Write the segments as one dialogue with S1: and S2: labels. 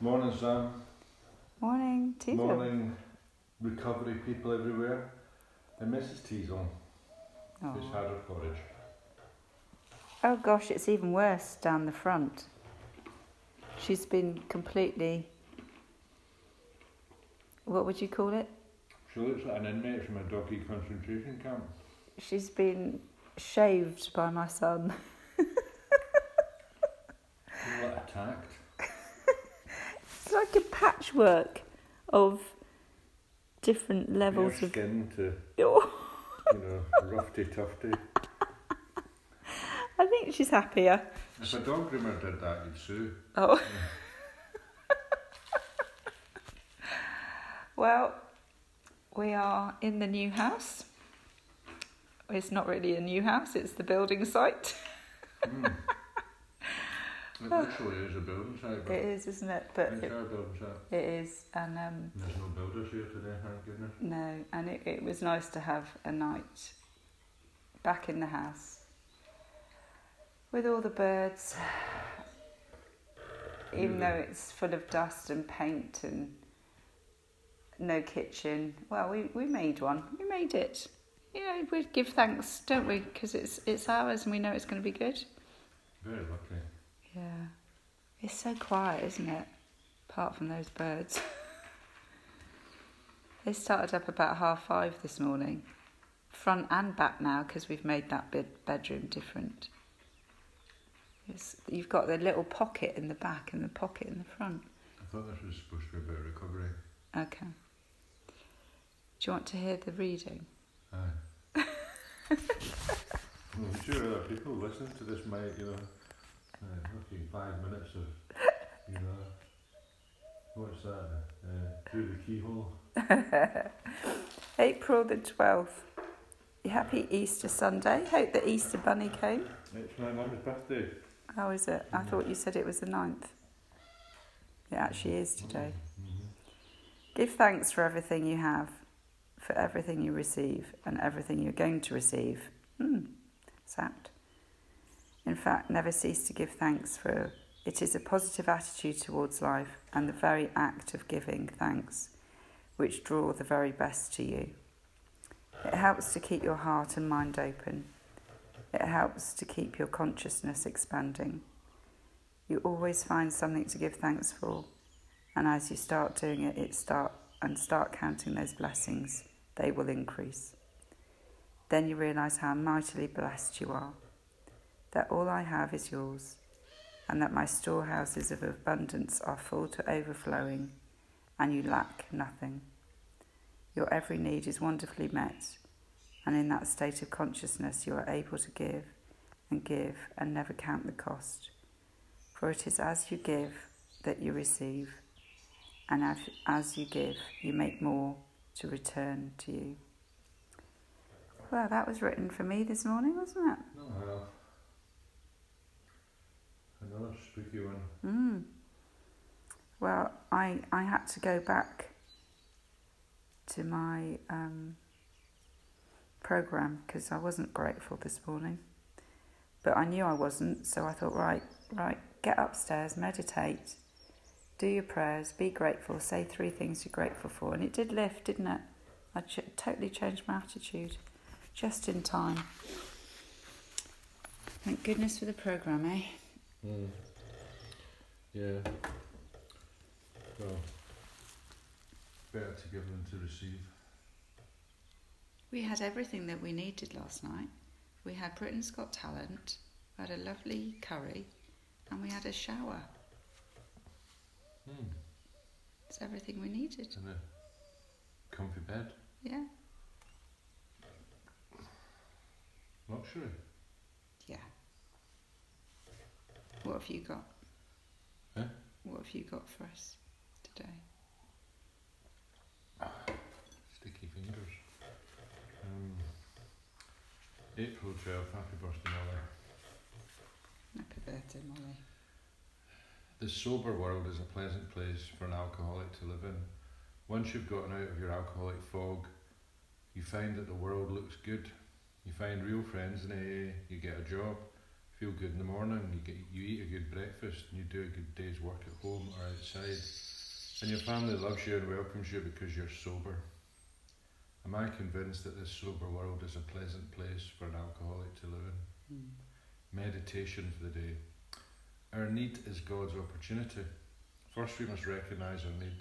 S1: Morning, Sam.
S2: Morning, Tivo.
S1: Morning, recovery people everywhere. And Mrs. On.
S2: Oh.
S1: She's had her porridge.
S2: oh gosh, it's even worse down the front. She's been completely. What would you call it?
S1: She looks like an inmate from a doggy concentration camp.
S2: She's been shaved by my son.
S1: Attacked.
S2: It's like a patchwork of different levels
S1: Bare
S2: of.
S1: skin to, you know, roughy tufty.
S2: I think she's happier.
S1: If a dog groomer did that, you'd sue.
S2: Oh. well, we are in the new house. It's not really a new house, it's the building site.
S1: Mm. It literally is a building site, but
S2: It is, isn't it? But
S1: it's
S2: it,
S1: our building site.
S2: it is, and um,
S1: There's no builders here today, thank goodness.
S2: no, and it, it was nice to have a night back in the house with all the birds, even though it's full of dust and paint and no kitchen. Well, we, we made one. We made it. You know, we give thanks, don't we? Because it's it's ours and we know it's going to be good.
S1: Very lucky.
S2: It's so quiet, isn't it? Apart from those birds. they started up about half five this morning, front and back now because we've made that bed bedroom different. It's, you've got the little pocket in the back and the pocket in the front.
S1: I thought this was supposed to be about recovery.
S2: Okay. Do you want to hear the reading?
S1: Aye. I'm sure other people listening to this might, you know, uh, okay, five minutes of, you know, what's that? Uh, through the keyhole.
S2: April the 12th. Happy Easter Sunday. Hope the Easter Bunny came.
S1: It's my mum's birthday.
S2: How is it? I thought you said it was the 9th. It actually is today.
S1: Mm-hmm.
S2: Give thanks for everything you have, for everything you receive, and everything you're going to receive. Hmm, sapped. In fact, never cease to give thanks, for it is a positive attitude towards life and the very act of giving thanks which draw the very best to you. It helps to keep your heart and mind open. It helps to keep your consciousness expanding. You always find something to give thanks for, and as you start doing it, it start and start counting those blessings, they will increase. Then you realize how mightily blessed you are, that all I have is yours, and that my storehouses of abundance are full to overflowing, and you lack nothing. Your every need is wonderfully met, and in that state of consciousness, you are able to give and give and never count the cost. For it is as you give that you receive, and as, you give, you make more to return to you. Well, that was written for me this morning, wasn't it?
S1: No, well. Another spooky one.
S2: Mm. Well, I, I had to go back to my um, program because I wasn't grateful this morning. But I knew I wasn't, so I thought, right, right, get upstairs, meditate, do your prayers, be grateful, say three things you're grateful for. And it did lift, didn't it? I ch- totally changed my attitude just in time. Thank goodness for the program, eh?
S1: Mm. Yeah. Well, better to give than to receive.
S2: We had everything that we needed last night. We had Britain's Got Talent, we had a lovely curry, and we had a shower.
S1: Mm.
S2: It's everything we needed.
S1: And a comfy bed.
S2: Yeah,
S1: Luxury.
S2: yeah. What have you got?
S1: Huh?
S2: What have you got for us today?
S1: Sticky fingers. Um, April 12th, happy birthday, Molly.
S2: Happy birthday, Molly.
S1: The sober world is a pleasant place for an alcoholic to live in. Once you've gotten out of your alcoholic fog, you find that the world looks good. You find real friends in AA, you get a job, feel good in the morning, you get you eat a good breakfast, and you do a good day's work at home or outside, and your family loves you and welcomes you because you're sober. Am I convinced that this sober world is a pleasant place for an alcoholic to live in?
S2: Mm.
S1: Meditation for the day. Our need is God's opportunity. First, we must recognise our need.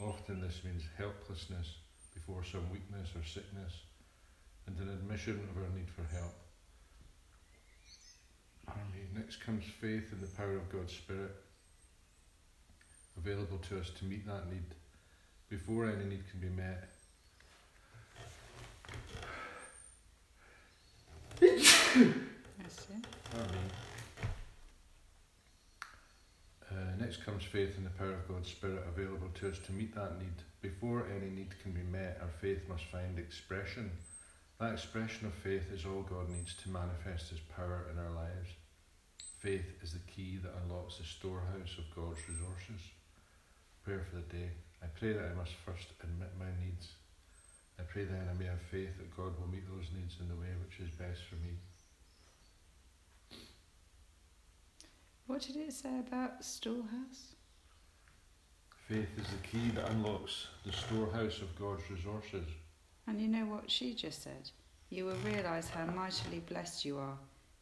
S1: Often, this means helplessness before some weakness or sickness, and an admission of our need for help. Harmony. Next comes faith in the power of God's Spirit, available to us to meet that need before any need can be met.
S2: It.
S1: Uh, next comes faith in the power of God's Spirit available to us to meet that need. Before any need can be met, our faith must find expression. That expression of faith is all God needs to manifest His power in our lives. Faith is the key that unlocks the storehouse of God's resources. Prayer for the day. I pray that I must first admit my needs. I pray then I may have faith that God will meet those needs in the way which is best for me.
S2: What did it say about storehouse?
S1: Faith is the key that unlocks the storehouse of God's resources.
S2: And you know what she just said? You will realise how mightily blessed you are,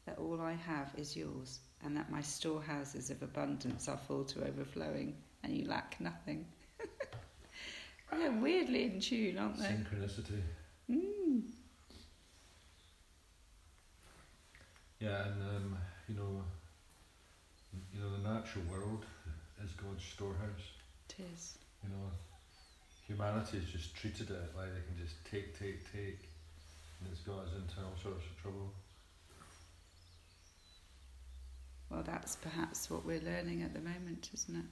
S2: that all I have is yours, and that my storehouses of abundance are full to overflowing, and you lack nothing. They're weirdly in tune, aren't they?
S1: Synchronicity.
S2: Mm.
S1: Yeah, and um, you know, you know, the natural world is God's storehouse.
S2: It is.
S1: You know, humanity has just treated it like they can just take, take, take, and it's got us into all sorts of trouble.
S2: Well, that's perhaps what we're learning at the moment, isn't it?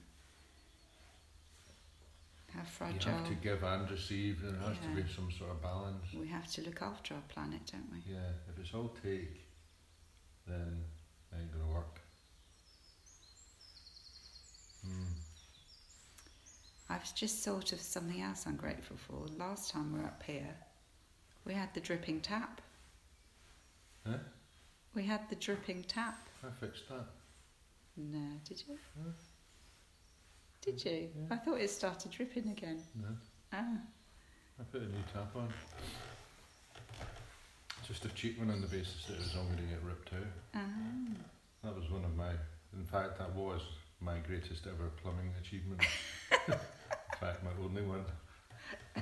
S2: How fragile.
S1: You have to give and receive, and there has to be some sort of balance.
S2: We have to look after our planet, don't we?
S1: Yeah, if it's all take, then it ain't gonna work.
S2: I've just sort of something else I'm grateful for. Last time we were up here, we had the dripping tap.
S1: Huh?
S2: We had the dripping tap.
S1: I fixed that.
S2: No, did you?
S1: No.
S2: Did you?
S1: Yeah.
S2: I thought it started dripping again.
S1: No,
S2: Ah,
S1: I put a new tap on. Just a cheap one on the basis that it was all going to get ripped out.
S2: ah.
S1: That was one of my, in fact, that was my greatest ever plumbing achievement. fact, my only one.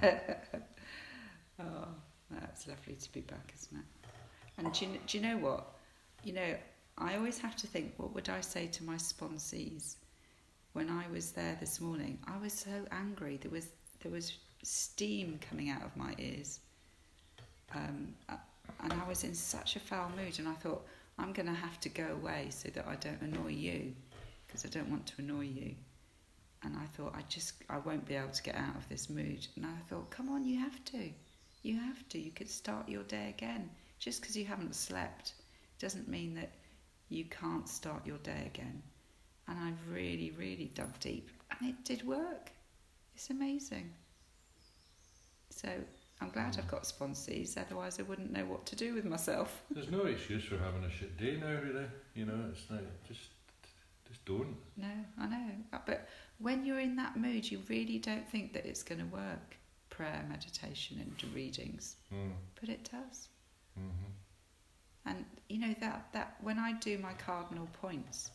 S2: Oh, that's lovely to be back, isn't it? And do you, do you know what? You know, I always have to think, what would I say to my sponsees? When I was there this morning, I was so angry. There was there was steam coming out of my ears, um, and I was in such a foul mood. And I thought, I'm going to have to go away so that I don't annoy you, because I don't want to annoy you. And I thought, I just I won't be able to get out of this mood. And I thought, come on, you have to. You have to. You could start your day again. Just because you haven't slept doesn't mean that you can't start your day again. And I really, really dug deep. And it did work. It's amazing. So I'm glad I've got sponsees, otherwise I wouldn't know what to do with myself.
S1: There's no excuse for having a shit day now, really. You know, it's like, just, just don't.
S2: No, I know. But when you're in that mood, you really don't think that it's going to work prayer, meditation, and readings.
S1: Mm.
S2: But it does.
S1: hmm
S2: And you know that that when I do my cardinal points,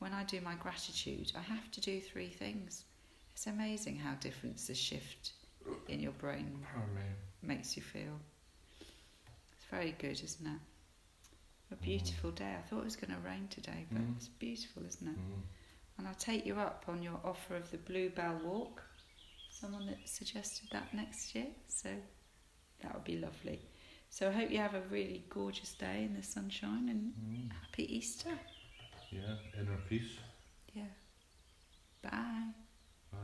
S2: when I do my gratitude, I have to do three things. It's amazing how different the shift in your brain
S1: Pardon
S2: makes you feel. It's very good, isn't it? A beautiful day. I thought it was going to rain today, but
S1: Mm.
S2: it's beautiful, isn't it? And I'll take you up on your offer of the Bluebell Walk. Someone that suggested that next year, so that would be lovely. So I hope you have a really gorgeous day in the sunshine and
S1: mm.
S2: happy Easter.
S1: Yeah, inner peace. Yeah. Bye. Bye.